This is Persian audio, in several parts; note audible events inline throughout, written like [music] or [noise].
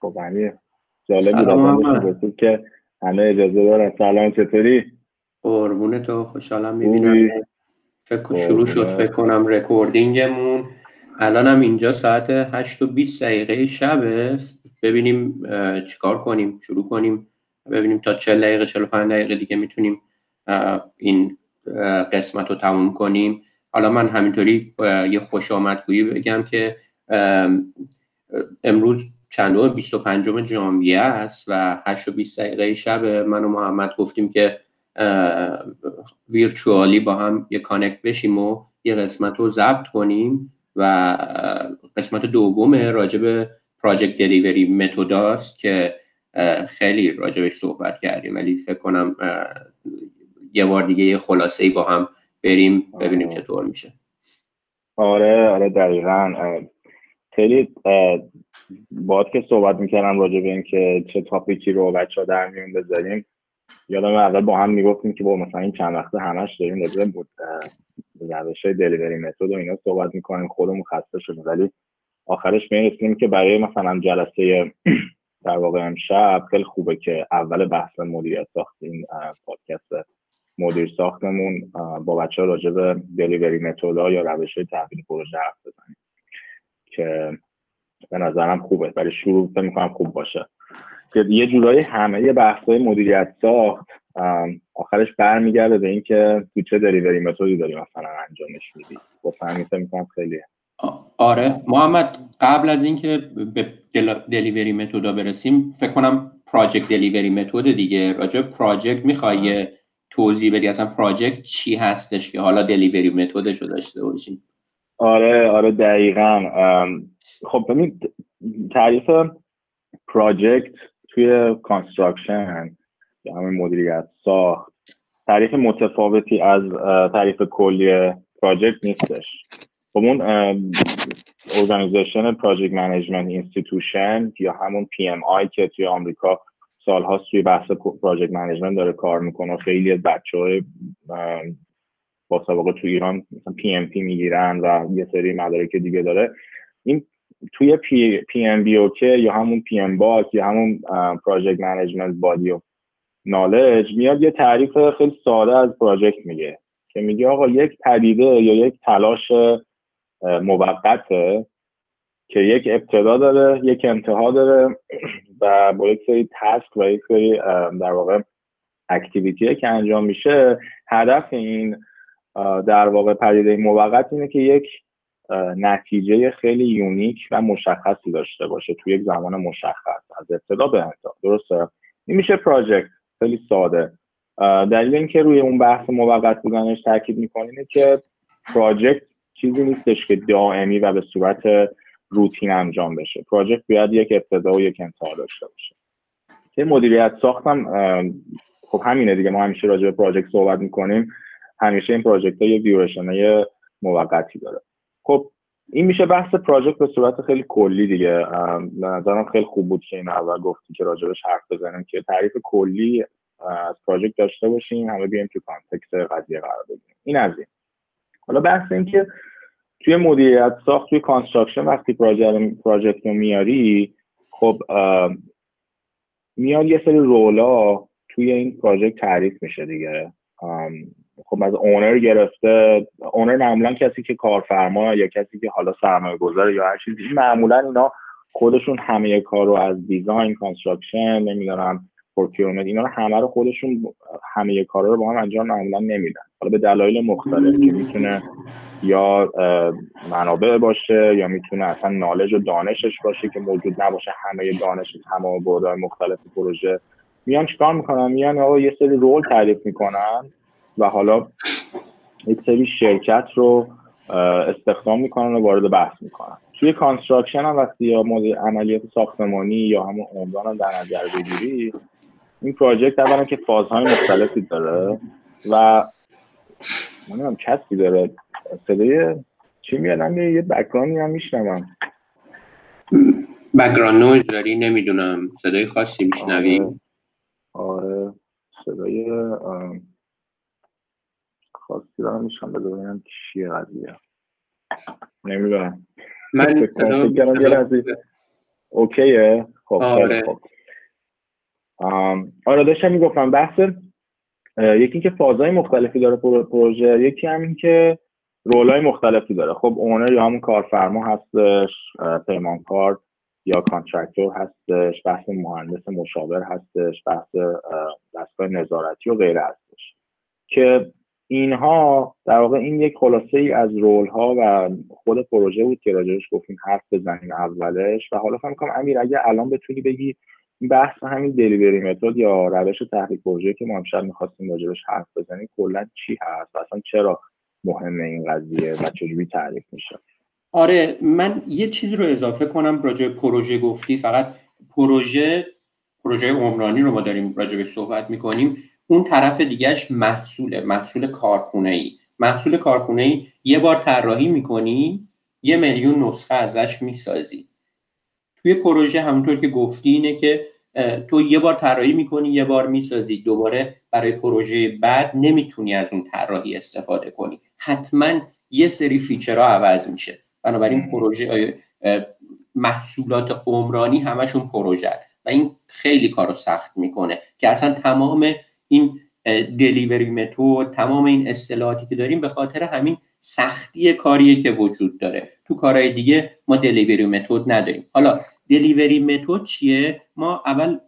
خب امیر جالب بود که همه اجازه دارن. سلام چطوری؟ قربون تو خوشحالم می‌بینم. فکر شروع شد. فکر کنم رکوردینگمون الان هم اینجا ساعت 8 و 20 دقیقه شبه. ببینیم چیکار کنیم شروع کنیم. ببینیم تا 40 دقیقه 45 دقیقه دیگه می‌تونیم این قسمت رو تموم کنیم. حالا من همینطوری یه خوش آمدگویی بگم که امروز چندم 25 ژانویه است و 8 و 20 دقیقه شب من و محمد گفتیم که ویرچوالی با هم یه کانکت بشیم و یه قسمت رو ضبط کنیم و قسمت دوم راجب پراجکت دلیوری متوداست که خیلی راجبش صحبت کردیم ولی فکر کنم یه بار دیگه یه خلاصه ای با هم بریم ببینیم چطور میشه. آره آره دقیقا. خیلی باید که صحبت می‌کردم راجع به اینکه چه تاپیکی رو بچه ها در میون بذاریم یادم اول با هم می‌گفتیم که با مثلا این چند وقته همش داریم راجع بود روش های دلیوری متد و اینا صحبت می‌کنیم خودمون خسته شدیم. ولی آخرش می‌رسیم که برای مثلا جلسه [clears throat] در واقع امشب خیلی خوبه که اول بحث مدیریت ساخت این پادکست مدیر ساختمون با بچه ها راجع به دلیوری متودا یا روش های تحویل پروژه حرف بزنیم که به نظرم خوبه برای شروع می‌کنم خوب باشه. که یه جورایی همه بحث های مدیریت ساخت آخرش برمیگرده به اینکه تو چه دلیوری متدی داری مثلا انجامش میدی با فهمی می‌کنم خیلی آره. محمد قبل از اینکه به دلیوری متودا برسیم فکر کنم پراجکت دلیوری متد دیگه. راجع پراجکت می‌خوای توضیح بدی اصلا project چی هستش که حالا delivery method ش رو داشته باشیم؟ آره آره دقیقا. خب ببین تعریف project توی construction یا همین مدیریت ساخت. تعریف متفاوتی از تعریف کلی project نیستش. خب اون organization Project Management Institution یا همون PMI که توی آمریکا سالهاست توی بحث project management داره کار می‌کنه خیلی از بچه های با سابقه تو ایران مثلا PMP می‌گیرن و یه سری مدارک دیگه داره. این توی P, PMBOK یا همون PMBOK یا همون Project Management Body of Knowledge میاد یه تعریف خیلی ساده از project میگه که میگه آقا یک پدیده یا یک تلاش موقته که یک ابتدا داره یک انتها داره [clears throat] و با یک سری task و یک سری در واقع activity که انجام میشه هدف این در واقع پدیده موقت اینه که یک نتیجه خیلی unique و مشخصی داشته باشه توی یک زمان مشخص از ابتدا به انتها. درسته؟ این میشه project خیلی ساده. دلیل اینکه روی اون بحث موقت بودنش تاکید می‌کنه که پراجکت چیزی نیستش که دائمی و به صورت روتین انجام بشه. پراجکت باید یک ابتدا و یک انتها داشته باشه. که مدیریت ساختم خب همینه دیگه. ما همیشه راجع به پراجکت صحبت می‌کنیم. همیشه این پراجکت ها یه موقتی داره. خب این میشه بحث پراجکت به صورت خیلی کلی دیگه. به نظرم خیلی خوب بود که این اول گفتی که راجبش حرف بزنیم که تعریف کلی از project داشته باشیم همه بیایم تو context قضیه قرار بگیریم این از این. حالا بحث این که توی مدیریت ساخت توی construction وقتی project رو میاری خب میاد یه سری role ا توی این project تعریف میشه دیگه. خب از owner گرفته owner معمولا کسی که کارفرما یا کسی که حالا سرمایه گذاره یا هر چیزی معمولا اینا خودشون همه کار رو از design construction نمی‌دونم procurement اینا رو همه رو خودشون همه کارا رو با هم انجام معمولا نمیدن. حالا به دلایل مختلف که می‌تونه یا منابع باشه یا می‌تونه اصلا knowledge و دانشش باشه که موجود نباشه همه دانش تمام بعدهای مختلف پروژه. میان چیکار می‌کنن؟ میان آقا یه سری role تعریف می‌کنن و حالا یک سری شرکت رو استخدام می‌کنن و وارد بحث می‌کنن. توی construction هم وقتی یا عملیات ساختمانی یا همون عمران هم در نظر بگیری این پراجکت اولا که فازهای مختلفی داره و نمی‌دونم کسی داره. صدای چی میادم یه بکرانی هم میشنوم. بکران نویز داری؟ نمی‌دونم. صدای خاصی میشنوی؟ آره, آره. صدای خاصی دارم. میشنم بذار ببینم چیه قضیه. نمی‌دونم. من اوکیه. خب آره. خب آره داشتم می‌گفتم بحث یکی اینکه فازهای مختلفی داره پروژه یکی هم این که رولای مختلفی داره. خب اونر یا همون کارفرما هستش پیمانکار یا کانترکتور هستش بحث مهندس مشاور هستش بحث دستگاه نظارتی و غیره هستش. که اینها در واقع این یک خلاصه ای از رول ها و خود پروژه بود که راجعش گفتیم حرف بزنیم اولش. و حالا فهم کنم امیر اگه الان بتونی بگی بحث همین دلیوری متد یا روش تحریک پروژه که ما امشب می‌خواستیم راجبش حرف بزنیم کلا چی هست اصلا چرا مهمه این قضیه و چجوری تعریف میشه؟ آره من یه چیزی رو اضافه کنم راجع پروژه گفتی. فقط پروژه پروژه عمرانی رو ما داریم راجع صحبت می‌کنیم. اون طرف دیگهش محصوله محصول کارخونه ای محصول کارخونه ای یه بار طراحی می‌کنی یه میلیون نسخه ازش می‌سازی. توی پروژه همونطور که گفتی اینه که تو یه بار طراحی می‌کنی یه بار می‌سازی. دوباره برای پروژه بعد نمی‌تونی از اون طراحی استفاده کنی. حتما یه سری فیچرها عوض میشه. بنابراین پروژه محصولات عمرانی همشون پروژه و این خیلی کارو سخت می‌کنه که اصلا تمام این دلیوری متد تمام این اصطلاحاتی که داریم به خاطر همین سختی کاریه که وجود داره. تو کارهای دیگه ما دلیوری متد نداریم. حالا دلیوری متد چیه؟ ما اول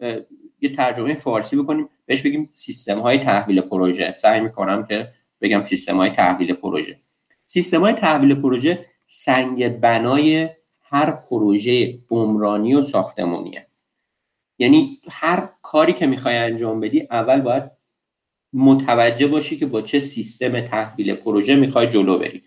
یه ترجمه فارسی بکنیم بهش بگیم سیستم های تحویل پروژه. سعی می‌کنم که بگم سیستم های تحویل پروژه. سیستم های تحویل پروژه سنگ بنای هر پروژه عمرانی و ساختمونیه. یعنی هر کاری که می‌خوای انجام بدی اول باید متوجه باشی که با چه سیستم تحویل پروژه می‌خوای جلو بری.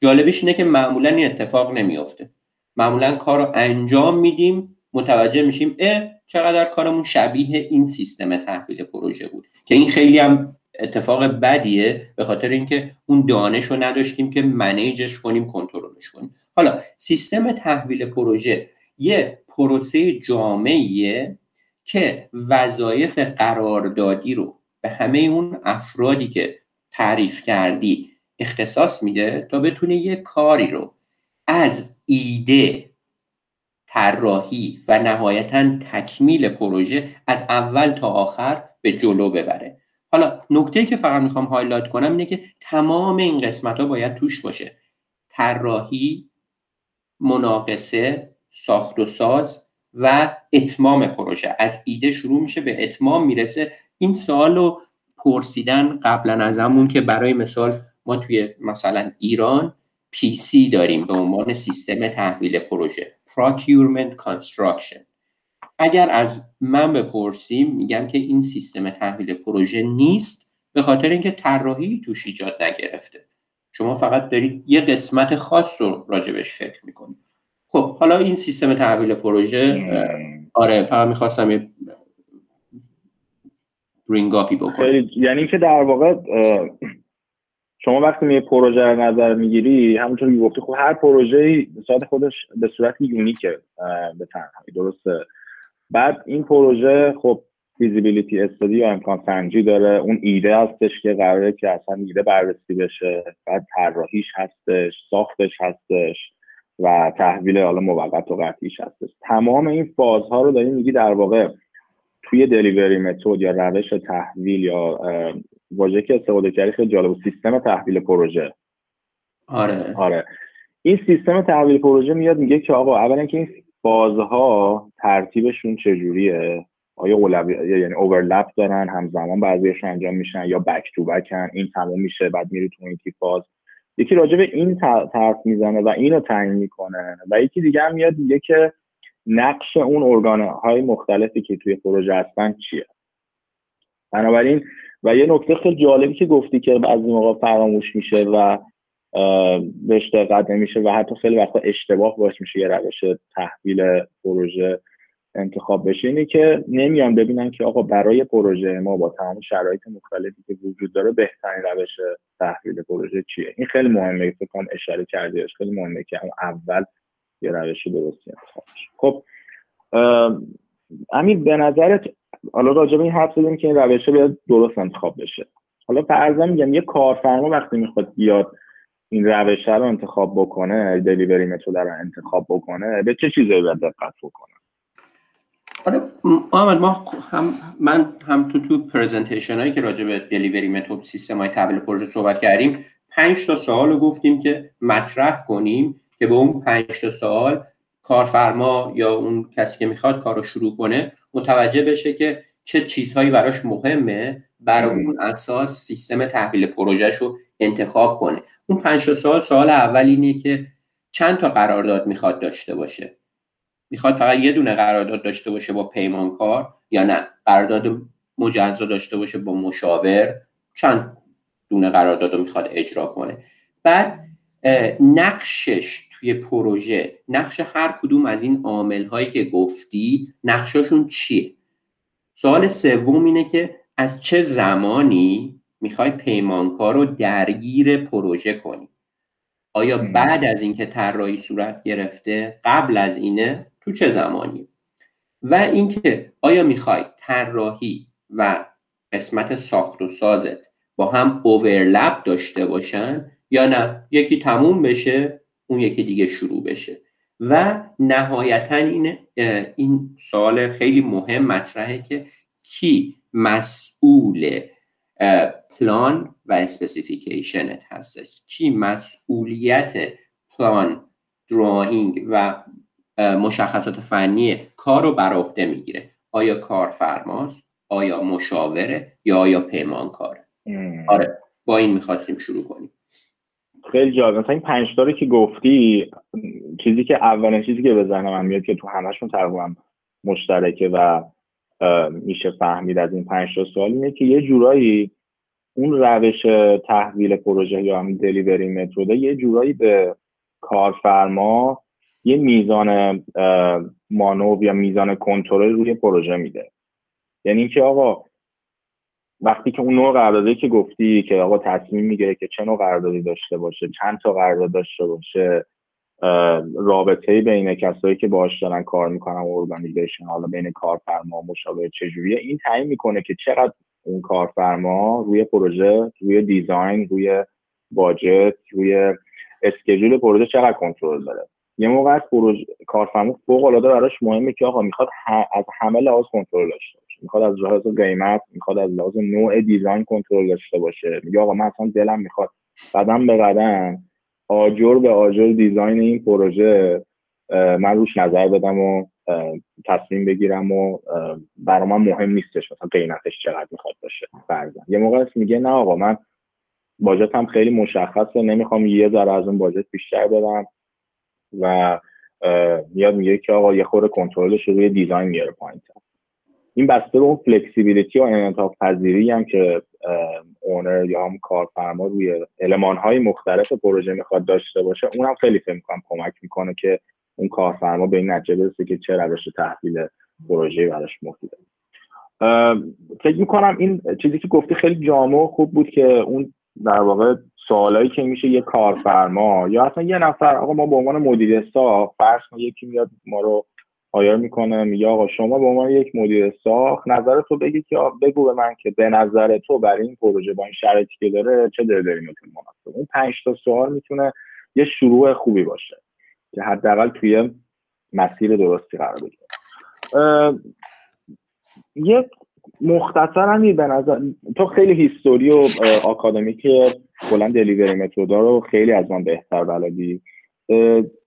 جالبش اینه که معمولا این اتفاق نمیافته. معمولا کار رو انجام میدیم متوجه میشیم اه چقدر کارمون شبیه این سیستم تحویل پروژه بود. که این خیلی هم اتفاق بدیه به خاطر اینکه اون دانش رو نداشتیم که منیجش کنیم کنترلش کنیم. حالا سیستم تحویل پروژه یه پروسه جامعیه که وظایف قراردادی رو به همه اون افرادی که تعریف کردی اختصاص میده تا بتونه یه کاری رو از ایده طراحی و نهایتا تکمیل پروژه از اول تا آخر به جلو ببره. حالا نکته که فقط می‌خوام هایلایت کنم اینه که تمام این قسمت ها باید توش باشه. طراحی مناقصه ساخت و ساز و اتمام پروژه. از ایده شروع میشه به اتمام می‌رسه. این سوال رو پرسیدن قبلا از همون که برای مثال ما توی مثلا ایران PC داریم به عنوان سیستم تحویل پروژه Procurement Construction. اگر از من بپرسیم میگم که این سیستم تحویل پروژه نیست به خاطر اینکه طراحی توش ایجاد نگرفته. شما فقط دارید یه قسمت خاص رو راجبش فکر می‌کنید. خب حالا این سیستم تحویل پروژه آره فقط می‌خواستم یه recap ی بکنم. یعنی که در واقع شما وقتی می پروژه رو نظر می‌گیری همونطور که گفتی خب هر پروژه به خودش به صورت unique ه به تنهایی درسته. بعد این پروژه خب feasibility study یا امکان سنجی داره. اون ایده هستش که قراره که اصلا ایده بررسی بشه. بعد طراحیش هستش ساختش هستش و تحویل حالا موقت و قطعیش هستش. تمام این فازها رو داریم میگی در واقع توی دلیوری متد یا روش تحویل یا واژه که استفاده کردی خیلی جالب سیستم تحویل پروژه. آره. آره. این سیستم تحویل پروژه میاد میگه که آقا اولا که این فازها ترتیبشون چجوریه؟ آیا اولوی یعنی اوورلپ دارن همزمان بعضیش انجام میشن یا بک تو بکن این تموم میشه بعد میری تو این فاز یکی راجع به این طرف می‌زنه و اینو تعیین می‌کنه. و یکی دیگه هم میاد میگه که نقش اون ارگان های مختلفی که توی پروژه هستن چیه؟ بنابراین و یه نکته خیلی جالبی که گفتی که بعضی موقع فراموش میشه و بهش دقت نمیشه و حتی خیلی وقتا اشتباه باش میشه یه روش تحویل پروژه انتخاب بشه اینه که نمیان ببینن که آقا برای پروژه ما با تمام شرایط مختلفی که وجود داره بهترین روش تحویل پروژه چیه؟ این خیلی مهمه که کنم اشاره کردیش خیلی مهمه که اول یه روش درستی انتخاب بشه. خب امیر به نظرت حالا راجع به این حرف زدیم که این روش باید درست انتخاب بشه. حالا فرضاً میگم یه کارفرما وقتی می‌خواد بیاد این روش رو انتخاب بکنه دلیوری متد رو انتخاب بکنه به چه چیزایی باید دقت بکنه؟ آره محمد ما هم من هم تو تو پرزنتیشن هایی که راجع به دلیوری متد سیستم های تحویل پروژه صحبت کردیم پنج تا سوال گفتیم که مطرح کنیم که به اون پنج تا سوال کارفرما یا اون کسی که می‌خواد کار رو شروع کنه متوجه بشه که چه چیزهایی براش مهمه برای اون اساس سیستم تحویل پروژهش رو انتخاب کنه. اون پنج سال سوال اول اینه که چند تا قرارداد می‌خواد داشته باشه؟ می‌خواد فقط یه دونه قرارداد داشته باشه با پیمانکار یا نه؟ قرارداد مجزا داشته باشه با مشاور؟ چند دونه قرارداد رو می‌خواد اجرا کنه؟ بعد نقشش توی پروژه نقش هر کدوم از این عامل هایی که گفتی نقششون چیه؟ سوال سوم اینه که از چه زمانی می‌خوای پیمانکار رو درگیر پروژه کنی؟ آیا بعد از اینکه طراحی صورت گرفته قبل از اینه؟ تو چه زمانی؟ و اینکه آیا می‌خوای طراحی و قسمت ساخت و سازت با هم اوورلپ داشته باشن یا نه؟ یکی تموم بشه اون یکی دیگه شروع بشه. و نهایتا این این سوال خیلی مهم مطرحه که کی مسئول پلان و specification هستش. کی مسئولیت plan drawing و مشخصات فنی کار رو بر عهده می‌گیره. آیا کارفرماست؟ آیا مشاوره؟ یا آیا پیمانکاره؟ آره با این می‌خواستیم شروع کنیم. خیلی جالب. مثلا این پنج رو که گفتی چیزی که اولین چیزی که به ذهنم میاد که تو همشون تقریبا مشترکه و میشه فهمید از این پنج تا سوال اینه که یه جورایی اون روش تحویل پروژه یا همین دلیوری متد یه جورایی به کارفرما یه میزان مانو یا میزان کنترل روی پروژه میده. یعنی اینکه آقا وقتی که اون نوع قراردادی که گفتی که آقا تصمیم می‌گیره که چه نوع قراردادی داشته باشه چند تا قرارداد داشته باشه رابطه بین کسایی که باهاش دارن کار می‌کنن ارگانیزیشن حالا بین کارفرما مشابه چجوریه این تعیین می‌کنه که چقدر اون کارفرما روی پروژه روی دیزاین روی باجت روی اسکجول پروژه چقدر کنترل داره. یه موقع از پروژه کارفرما فوق العاده براش مهمه که آقا می‌خواد از همه لحاظ کنترل داشته باشه. می‌خواد از لحاظ قیمت می‌خواد از لحاظ نوع دیزاین کنترل داشته باشه. میگه آقا من اصلا دلم می‌خواد قدم به قدم آجر به آجر دیزاین این پروژه من روش نظر بدم و تصمیم بگیرم و برای من مهم نیستش مثلا قیمتش چقدر می‌خواد باشه فرضاً. یه موقع میگه نه آقا من باجتم خیلی مشخصه نمی‌خوام یه ذره از اون باجت بیشتر بدم. و میاد میگه که آقا یه خورده کنترلش روی دیزاین میاره پایین. این بسته به اون فلکسیبیلیتی و انعطاف پذیری هم که اونر یا هم کارفرما روی علمان های مختلف پروژه می‌خواد داشته باشه اونم خیلی فکر می‌کنم کمک می‌کنه که اون کارفرما به این نتیجه برسه که چه روش تحویل پروژه براش مفیده. فکر می‌کنم این چیزی که گفتی خیلی جامع و خوب بود که اون در واقع سوالایی که میشه یه کارفرما یا اصلا یه نفر آقا ما به عنوان مدیر ساخت فرض یکی میاد ما رو آیا می‌کنه میگه آقا شما به عنوان یک مدیر ساخت نظر تو بگی که بگو به من که به نظر تو برای این پروژه با این شرایطی که داره چه داری می‌تونه مناسب. اون پنج تا سوال می‌تونه یه شروع خوبی باشه که حداقل توی مسیر درستی قرار بگیره. یه مختصر هم به نظر تو خیلی history و آکادمیک کلا delivery method ا رو خیلی از من بهتر بلدی.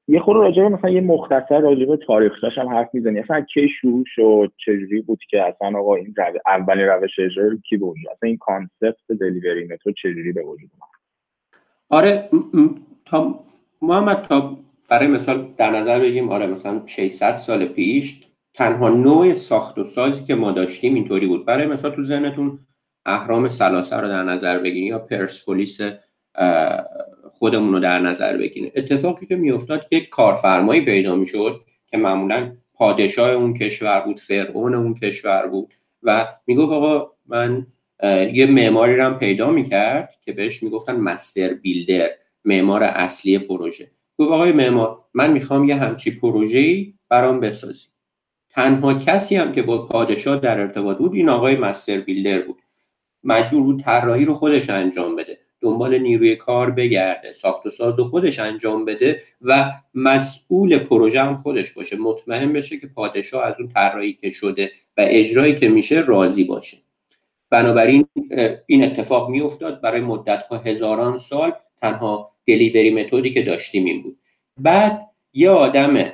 یه خورده راجبه مثلا یه مختصر راجبه تاریخش هم حرف می‌زنی. اصلا کی شروع شد؟ چجوری بود که اصلا آقا این رو... اولین روش اجرا کی بود اصلا این concept delivery method چجوری به وجود اومد؟ آره تا محمد تا برای مثال در نظر بگیم آره مثلا 600 سال پیش تنها نوع ساخت و سازی که ما داشتیم اینطوری بود. برای مثال تو ذهنتون اهرام سلاسه رو در نظر بگیریم یا پرسپولیس خودمون رو در نظر بگیریم اتفاقی که میافتاد یک کارفرمایی پیدا می‌شد که معمولا پادشاه اون کشور بود فرعون اون کشور بود و می‌گفت آقا من یه معماری رو پیدا می‌کرد که بهش می‌گفتن مستر بیلدر معمار اصلی پروژه. گفت آقای معمار من می‌خوام یه همچی پروژه‌ای برام بسازی. تنها کسی هم که با پادشاه در ارتباط بود این آقای مستر بیلدر بود. مجبور بود طراحی رو خودش انجام بده دنبال نیروی کار بگرده ساخت و ساز و خودش انجام بده و مسئول پروژه هم خودش باشه. مطمئن بشه که پادشاه از اون طراحی که شده و اجرایی که میشه راضی باشه. بنابراین این اتفاق میافتاد. برای مدت ها هزاران سال تنها دلیوری متدی که داشتیم این بود. بعد یه آدم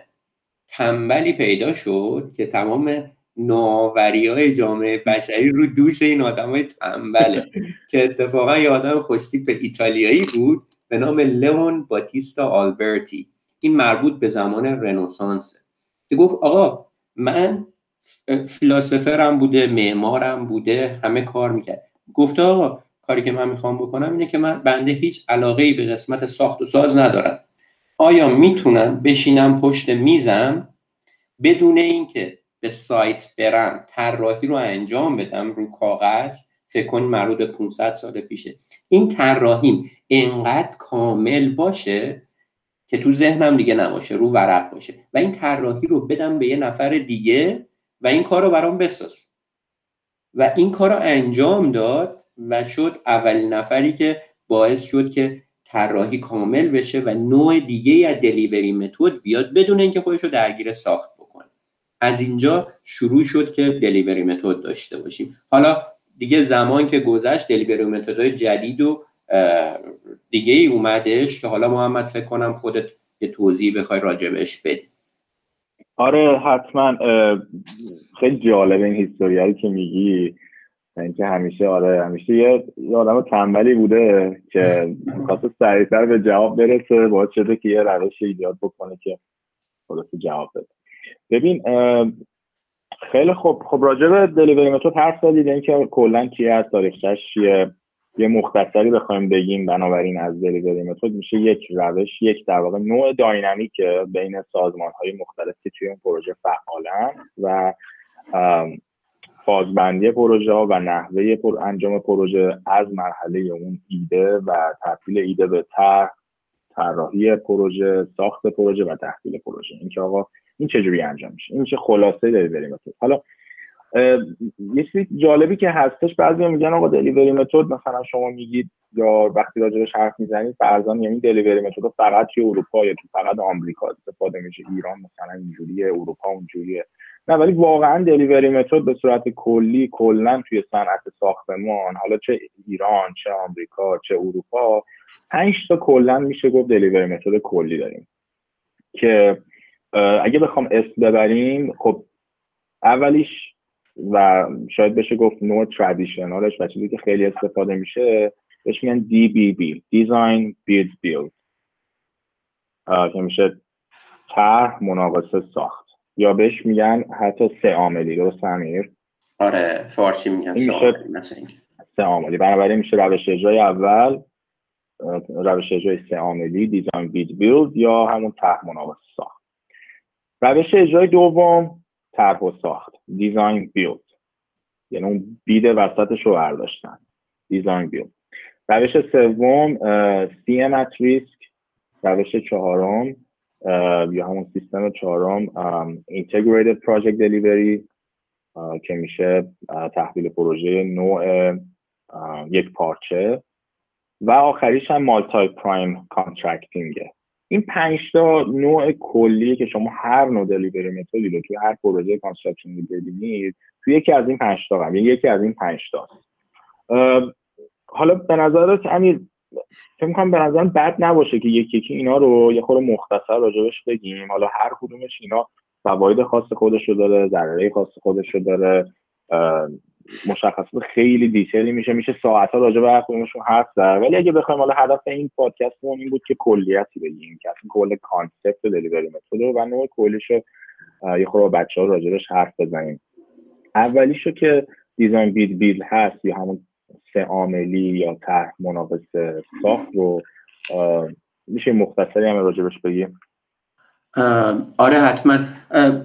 تنبلی پیدا شد که تمام نوآوری های جامعه بشری رو دوش این آدم های تنبله. [laughs] که اتفاقا یه آدم خوشتیپ ایتالیایی بود به نام لئون باتیستا آلبرتی. این مربوط به زمان رنسانس. که گفت آقا من فلاسفرم بوده معمارم بوده همه کار می‌کرد. گفته آقا کاری که من می‌خوام بکنم اینه که من بنده هیچ علاقه ای به قسمت ساخت و ساز ندارم. آیا می‌تونم بشینم پشت میزم؟ بدون اینکه به سایت برم طراحی رو انجام بدم رو کاغذ فکر کن مربوط به 500 سال پیشه. این طراحیم انقدر کامل باشه که تو ذهنم دیگه نباشه رو ورق باشه. و این طراحی رو بدم به یه نفر دیگه و این کار رو برام بساز. و این کار رو انجام داد و شد اولین نفری که باعث شد که طراحی کامل بشه و نوع دیگه از دلیوری متد بیاد بدون اینکه خودش رو درگیر ساخت بکنه. از اینجا شروع شد که دلیوری متد داشته باشیم. حالا دیگه زمان که گذشت دلیوری متدهای جدید و دیگه ای اومدش که حالا محمد فکر کنم خودت یه توضیح بخوای راجبش بدی. آره حتما خیلی جالب این هیستوریایی که میگی. اینکه همیشه آره همیشه یه, آدم تنبلی بوده که می‌خواست سریعتر به جواب برسه باید شده که یه روش ایجاد بکنه که خلاصه جواب بده. ببین خیلی خوب. خب راجع به دلیوری متد حرف زدید اینکه کلا کی هست تاریخش چیه؟ یه مختصری بخوایم بگیم بنابراین از دلیوری متد میشه یک روش یک در واقع نوع داینامیک بین سازمان های مختلف که توی اون پروژه فعالن و فازبندی پروژه ها و نحوه پر انجام پروژه از مرحله اون ایده و تحویل ایده به طرح طراحی پروژه ساخت پروژه و تحویل پروژه. اینکه آقا این چجوری انجام میشه؟ این میشه خلاصه دلیوری متد حالا یه چیزی جالبی که هستش بعضی میگن آقا دلیوری متد مثلا شما میگید یا وقتی راجبش حرف می‌زنید فرضاً یعنی دلیوری متد فقط توی اروپا یا فقط آمریکا استفاده میشه. ایران مثلا اینجوریه اروپا اونجوریه. نه ولی واقعا دلیوری متد به صورت کلی کلا توی صنعت ساختمان حالا چه ایران چه آمریکا چه اروپا پنج تا کلا میشه گفت دلیوری متد کلی داریم. که اگه بخوام اسم ببریم خب اولیش و شاید بشه گفت نوع ترادیشنالش و چیزی که خیلی استفاده میشه بهش میگن DBB Design Build Build. که میشه طرح مناقصه ساخت. یا بهش میگن حتی سه عاملی درست امیر؟ آره فارسی میگن این میشه سه عاملی. بنابراین میشه روش اجرای اول روش اجرای سه عاملی design bid build یا همون طرح مناقصه ساخت. روش اجرای دوم طرح و ساخت. design build یعنی اون bid وسطش رو برداشتن. design build روش سوم CM at risk روش چهارم یا همون سیستم چهارم Integrated Project Delivery که میشه تحویل پروژه نوع یک پارچه. و آخریش هم multi prime contracting ه این پنج تا نوع کلی که شما هر نوع delivery method ی رو توی هر پروژه construction ببینید توی یکی از این پنج تا هم یکی از این پنج تا. حالا به نظرت امیر فکر می‌کنم به نظرم بد نباشه که یکی یکی اینا رو یه خورده مختصر راجبش بگیم. حالا هر کدومش اینا فواید خاص خودش رو داره ضرره خاص خودش رو داره مشخصات خیلی detail ی میشه میشه ساعت ها راجع به هر کدومشون حرف زد. ولی اگه بخوایم حالا هدف این پادکستمون این بود که کلیتی بگیم که اصلا کل concept delivery method و نوع کلیش رو یه خورده بچه ها راجبش حرف بزنیم. اولیشو که design bid build هست یا همون سه عاملی یا طرح مناقصه ساخت رو میشه مختصری هم راجبش بگیم؟ آره حتما.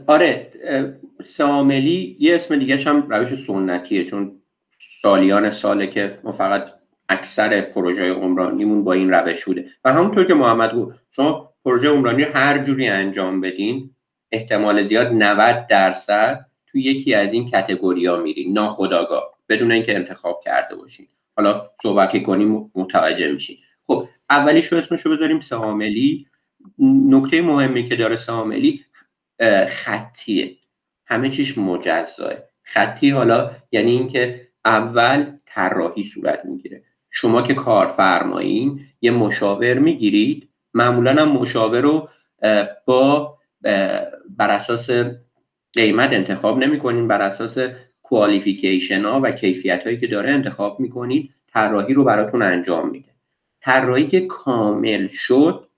آره سه عاملی یه اسم دیگه هم روش سنتیه چون سالیان ساله که ما فقط اکثر پروژه عمرانیمون با این روش بوده. و همونطور که محمد گفت شما پروژه عمرانی رو هر جوری انجام بدین احتمال زیاد 90 درصد تو یکی از این کتگوریا میرین. ناخداگاه بدون اینکه انتخاب کرده باشین. حالا صحبت کنیم متوجه میشین. خب اولیش رو اسمشو بذاریم ساملی. نکته مهمی که داره ساملی خطیه. همه چیش مجزاه خطی حالا یعنی اینکه اول طراحی صورت می‌گیره. شما که کارفرمایین یه مشاور می‌گیرید. معمولا هم مشاور رو با بر اساس قیمت انتخاب نمی بر اساس کوالیفیکیشن ها و کیفیت هایی که داره انتخاب می‌کنید طراحی رو براتون انجام میده. طراحی که کامل شد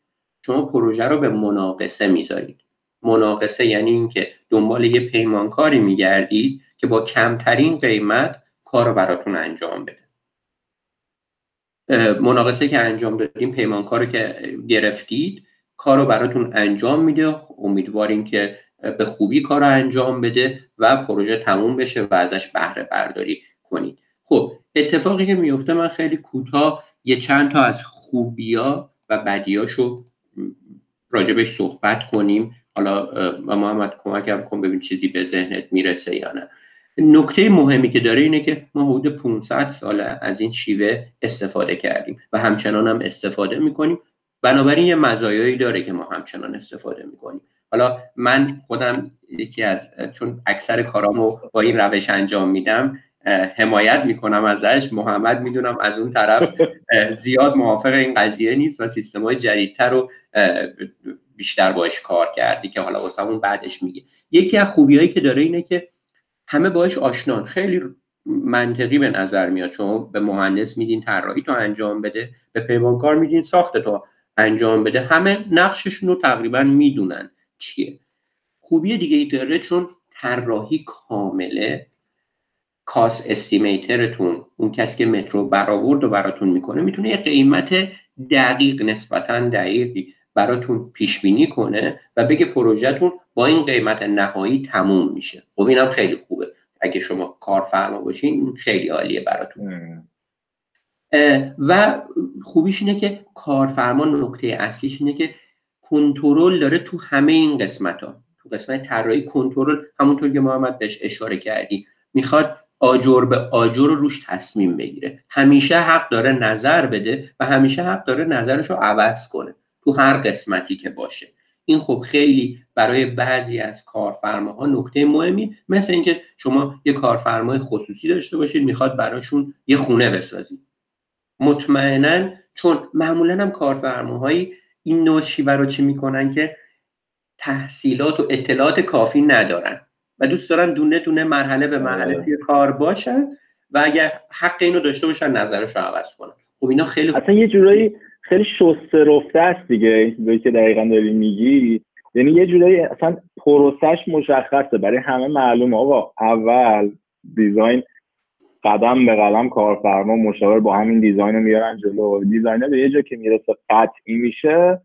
شما پروژه رو به مناقصه می‌ذارید. مناقصه یعنی اینکه دنبال یه پیمانکاری میگردید که با کمترین قیمت کار رو براتون انجام بده. مناقصه که انجام دادیم پیمانکار که گرفتید کار رو براتون انجام میده. امیدواریم که به خوبی کار رو انجام بده و پروژه تموم بشه و ازش بهره برداری کنید. خب اتفاقی که میفته من خیلی کوتاه یه چند تا از خوبیا و بدیاشو راجبش صحبت کنیم. حالا محمد کمکم کن ببین چیزی به ذهنت می‌رسه یا نه. نکته مهمی که داره اینه که ما حدود 500 ساله از این شیوه استفاده کردیم و همچنان هم استفاده می‌کنیم. بنابراین یه مزایایی داره که ما همچنان استفاده می‌کنیم. حالا من خودم یکی از چون اکثر کارامو با این روش انجام میدم حمایت می‌کنم ازش. محمد می‌دونم از اون طرف زیاد موافق این قضیه نیست و سیستم های جدیدتر رو بیشتر باش کار کردی که حالا واسه بعدش میگه یکی از خوبیایی که داره اینه که همه باش آشنان. خیلی منطقی به نظر میاد. شما به مهندس میدین طراحی تو انجام بده به پیمانکار میدین ساخت تو انجام بده. همه نقششون رو تقریبا می‌دونن. چیه؟ خوبی دیگه ای داره چون طراحی کامله. کاس استیمیترتون اون کسی که مترو برآورد و براتون می‌کنه می‌تونه یه قیمت دقیق نسبتا دقیقی براتون پیش بینی کنه و بگه پروژهتون با این قیمت نهایی تموم میشه. خب اینم خیلی خوبه. اگه شما کارفرما باشین خیلی عالیه براتون. و خوبیش اینه که کارفرما نکته اصلیش اینه که کنترل داره تو همه این قسمت ها تو قسمت طراحی کنترل همونطور که محمد بهش اشاره کردی می‌خواد آجر به آجر رو روش تصمیم بگیره. همیشه حق داره نظر بده و همیشه حق داره نظرش رو عوض کنه تو هر قسمتی که باشه. این خب خیلی برای بعضی از کارفرماها نکته مهمی مثل اینکه شما یه کارفرمای خصوصی داشته باشید می‌خواد براشون یه خونه بسازید. مطمئنا چون معمولا هم کارفرماهایی این نوع شیوه رو چی می‌کنن که تحصیلات و اطلاعات کافی ندارن و دوست دارن دونه دونه مرحله به مرحله آره. توی کار باشن و اگر حق اینو داشته باشن نظرش رو عوض کنن. خب اینا خیلی اصلا یه جورایی خیلی شسته رفته است دیگه این که دقیقا داری میگی. یعنی یه جورایی اصلا پروسش مشخصه. برای همه معلومه. آقا اول design قدم به قدم کارفرما مشاور با همین design رو میارن جلو. designer به یه جا که می‌رسه قطعی میشه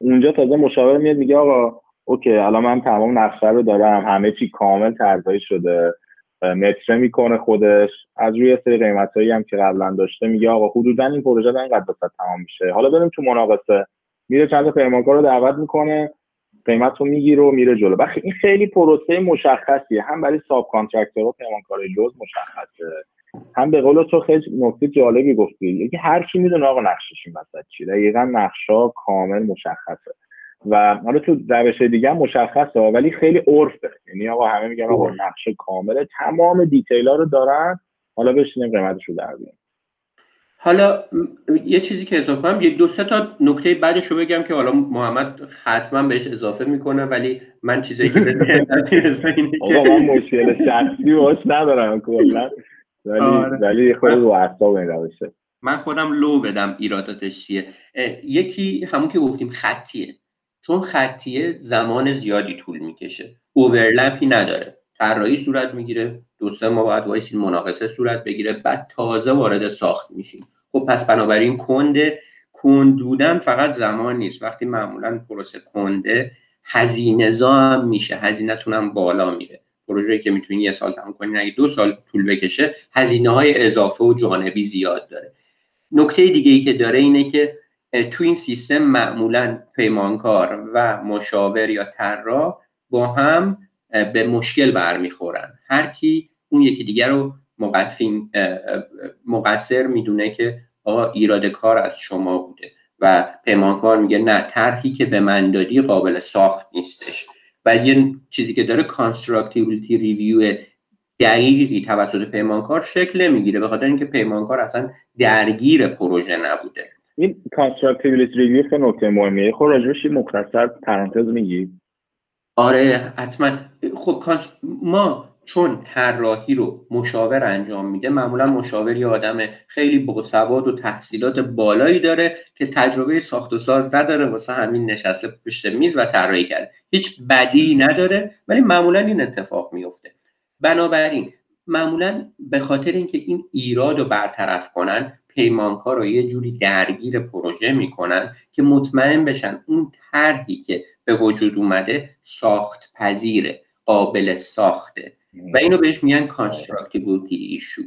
اونجا تازه مشاور میاد میگه آقا OK الان من تمام نقشه رو دارم همه چی کامل طراحی شده متره می‌کنه خودش. از روی سری قیمت هایی هم که قبلا داشته میگه آقا حدودا این پروژه در اینقدر تمام میشه. حالا بریم تو مناقصه. میره چند پیمانکار رو دعوت می‌کنه قیمت رو می‌گیره و میره جلو. بخی این خیلی پروسه مشخصیه. هم برای subcontractor و پیمانکار جز مشخصه. هم به قول تو خیلی نکته جالبی گفتی. یکی هر کی می‌دونه آقا نقشش این وسط چی دقیقا نقشا کامل مشخصه. و حالا تو روش دیگه مشخصه ولی خیلی عرفه. یعنی آقا همه میگن آقا نقشه کامله. تمام دیتیل ها رو دارن. حالا بشینیم قیمتش رو در حالا یه چیزی که اضافه کنم یک دو سه تا نکته بعدش رو بگم که حالا محمد حتما بهش اضافه می‌کنه ولی من چیزی که [laughs] به آقا من مشکل شخصی باش ندارم کلا. ولی آره. ولی خود رو اعصاب این روشه من خودم لو بدم ایراداتش چیه. یکی همون که گفتیم خطیه. چون خطیه زمان زیادی طول می‌کشه. overlap ی نداره. طراحی صورت می‌گیره. دو سه ماه بعد وایسین مناقصه صورت بگیره. بعد تازه وارد ساخت میشین خب پس بنابراین کنده کند بودن فقط زمان نیست. وقتی معمولا پروسه کنده هزینه هم میشه. هزینهتون هم بالا میره. پروژه که می‌تونین یه سال تموم کنین اگه دو سال طول بکشه هزینه های اضافه و جانبی زیاد داره. نکته دیگه ای که داره اینه که تو این سیستم معمولا پیمانکار و مشاور یا طراح با هم به مشکل برمیخورن. هر کی اون یکی دیگر رو مقصر می‌دونه که آقا ایراد کار از شما بوده و پیمانکار میگه نه طرحی که به من دادی قابل ساخت نیستش. و یه چیزی که داره constructability review دقیقی توسط پیمانکار شکل نمی‌گیره به خاطر اینکه پیمانکار اصلا درگیر پروژه نبوده. این constructability review خیلی نکته مهمیه. خب راجبش مختصر پرانتز میگی. آره حتما. خب ما چون طراحی رو مشاور انجام میده معمولا مشاور یه آدم خیلی باسواد و تحصیلات بالایی داره که تجربه ساخت و ساز نداره واسه همین نشسته پشت میز و طراحی کرده. هیچ بدی نداره ولی معمولا این اتفاق میفته بنابراین معمولا به خاطر اینکه این ایراد رو برطرف کنن پیمانکار رو یه جوری درگیر پروژه می‌کنن که مطمئن بشن اون طرحی که به وجود اومده ساخت پذیره قابل ساخته. و اینو بهش میگن constructability issue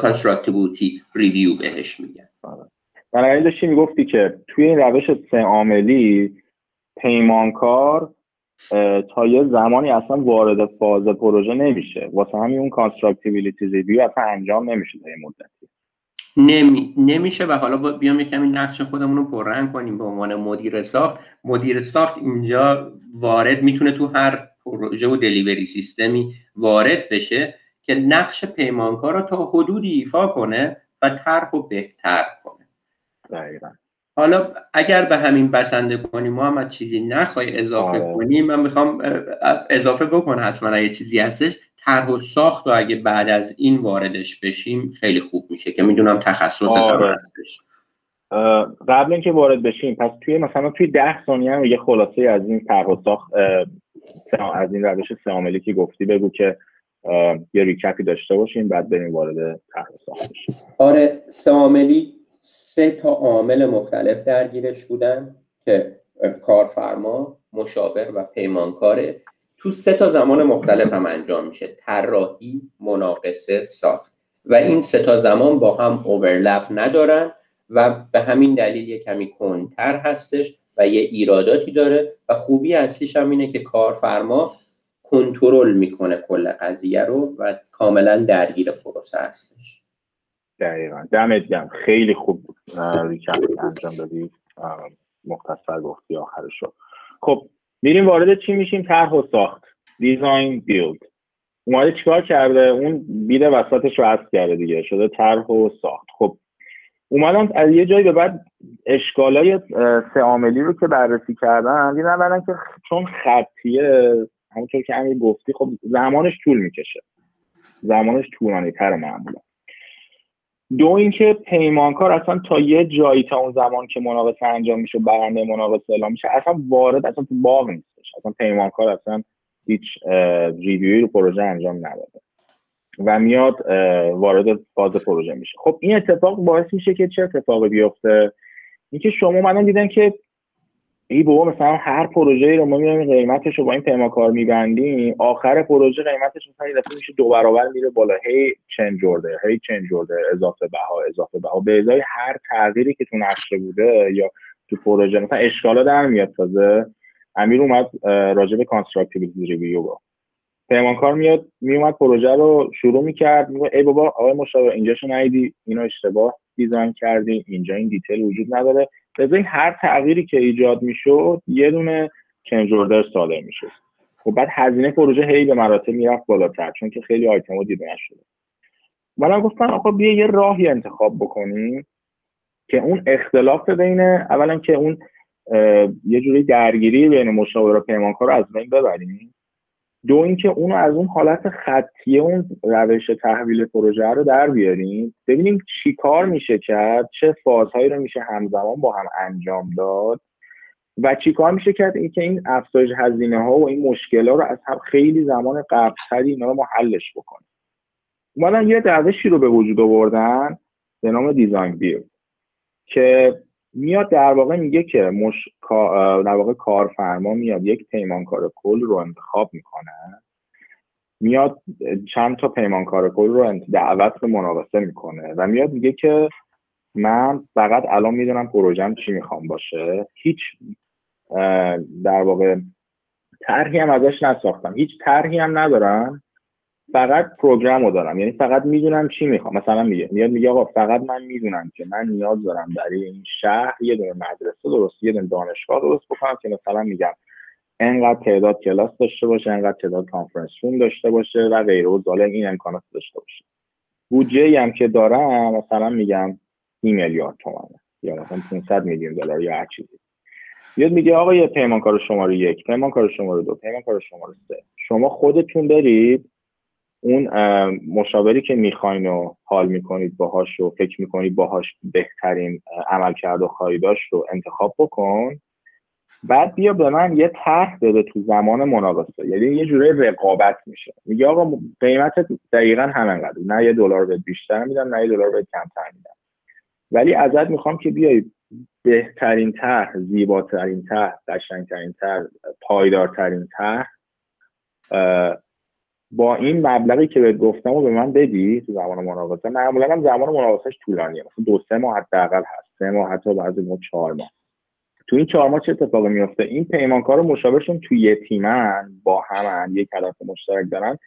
constructability review بهش میگن. بنابراین داشتی می‌گفتی که توی این روش سه عاملی پیمانکار تا یه زمانی اصلا وارد فاز پروژه نمیشه. واسه همین اون constructability review اصلا انجام نمیشه تا مدتی. نمی... نمیشه و حالا بیام یکم این نقش خودمون رو پررنگ کنیم. به عنوان مدیر ساخت مدیر ساخت اینجا وارد می‌تونه تو هر پروژه و delivery سیستمی وارد بشه که نقش پیمانکار رو تا حدودی ایفا کنه و طرح رو بهتر کنه. دقیقا. حالا اگر به همین بسنده کنیم محمد چیزی نخوای اضافه آره. کنی من می‌خوام اضافه بکنم حتما اگه چیزی هستش طرح و ساخت و اگه بعد از این واردش بشیم خیلی خوب میشه که می‌دونم تخصص آره. هستش قبل اینکه وارد بشیم پس توی مثلا توی ده ثانیه هم یه خلاصه از این طرح و ساخت از این روش سه که گفتی بگو که یه ریکپی داشته باشیم بعد بریم وارد طرح ساخت بشیم آره سه سه تا عامل مختلف درگیرش بودن که کارفرما مشاور و پیمانکاره تو سه تا زمان مختلف هم انجام میشه. طراحی مناقصه ساخت. و این سه تا زمان با هم اوورلپ ندارن و به همین دلیل یه کمی کنتر هستش و یه ایراداتی داره. و خوبی اصلیش هم اینه که کارفرما کنترل می‌کنه کل قضیه رو و کاملا درگیر پروسه هستش. دقیقا. دمت گرم. خیلی خوب بود انجام دادی مختصر گفتی آخرش رو خب میریم وارد چی میشیم؟ طرح و ساخت. دیزاین بیلد اومده چیکار کرده؟ اون بیده وسطش رو کرده دیگه. شده طرح و ساخت. خب اومدن از یه جایی به بعد اشکالای سه عاملی رو که بررسی کردن دیدن بعدن که چون خطیه همونطور که امیر گفتی خب زمانش طول می‌کشه. زمانش طولانی تر معمولا. دو اینکه پیمانکار اصلا تا یه جایی تا اون زمان که مناقصه انجام میشه برنده مناقصه اعلام میشه اصلا وارد اصلا تو باغ نیستش. اصلا پیمانکار اصلا هیچ ریویوی رو پروژه انجام نداده و میاد وارد فاز پروژه میشه. خب این اتفاق باعث میشه که چه اتفاقی بیفته؟ اینکه شما منم دیدن که ای بابا مثلا هر پروژه رو ما میایم قیمتش رو با این پیمانکار میبندیم آخر پروژه قیمتش مثلا یه میشه دو برابر میره بالا. هی change order ه هی change order ه اضافه بها اضافه بها. به ازای هر تغییری که تو نقشه بوده یا تو پروژه مثلا اشکالا در میاد تازه. امیر اومد راجع به constructability review گفت پیمانکار میاد میومد پروژه رو شروع می‌کرد میگه ای بابا آقای مشاور اینجاشو ندیدی اینو اشتباه. design کردی اینجا این detail وجود نداره. لذا هر تغییری که ایجاد می‌شد یه دونه چنج اوردر صادر می‌شد. خب بعد هزینه پروژه هی به مراتب می‌رفت بالاتر چون که خیلی آیتمو دیده نشده. منم گفتم آقا بیا یه راهی انتخاب بکنیم که اون اختلاف بین اولا که اون یه جوری درگیری بین مشاور و پیمانکار رو از بین ببریم. دو اینکه اونو از اون حالت خطی اون روش تحویل پروژه رو در بیاریم. ببینیم چی کار میشه کرد چه فازهایی رو میشه همزمان با هم انجام داد و چی کار میشه کرد اینکه این افزایش هزینه ها و این مشکل ها رو از هم خیلی زمان قبلتری اینا رو ما حلش بکنیم. اومدن یه روشی رو به وجود آوردن به نام دیزاین بیل که میاد در واقع میگه که مش... در واقع کارفرما میاد یک پیمانکار کل رو انتخاب می‌کنه میاد چند تا پیمانکار کل رو دعوت به مناقصه می‌کنه و میاد میگه که من فقط الان می‌دونم پروژم چی می‌خوام باشه. هیچ در واقع طرحی هم ازش نساختم. هیچ طرحی هم ندارم. فقط program رو دارم. یعنی فقط می‌دونم چی می‌خوام. مثلا میگه میاد میگه آقا فقط من می‌دونم که من نیاز دارم برای این شهر یه دونه مدرسه درست یه دونه دانشگاه درست بکنم که مثلا میگم انقدر تعداد کلاس داشته باشه انقدر تعداد conference room داشته باشه و غیره. و ظالم این امکانات داشته باشه. بودجه هم که دارم مثلا میگم این میلیارد تومنه یا مثلا 500 میلیون دلار یا هر چیزی. میاد میگه آقا یه پیمانکار شماره یک پیمانکار شماره دو پیمانکار شماره سه. شما خودتون برید اون مشاوری که می‌خواین و حال می‌کنید باهاش و فکر می‌کنید باهاش بهترین عمل کرد و خریداش رو انتخاب بکن. بعد بیا به من یه طرح بده تو زمان مناقصه. یعنی یه جوره رقابت میشه. میگه آقا قیمت دقیقا همینقدر نه یه دلار بهت بیشتر میدم نه یه دلار بهت کمتر میدم. ولی ازت می‌خوام که بیای بهترین طرح زیباترین طرح قشنگترین طرح پایدارترین طرح با این مبلغی که بهت گفتم و به من بدی تو زمان مناقصه معمولا هم زمان مناقصهش طولانیه. مثلا دو سه ماه حداقل هست. سه ماه حتی بعضی ما چهار ماه. تو این چهار ماه چه اتفاقی میفته این پیمانکار مشاورشون تو یه تیمن با همن یک هدف مشترک دارن.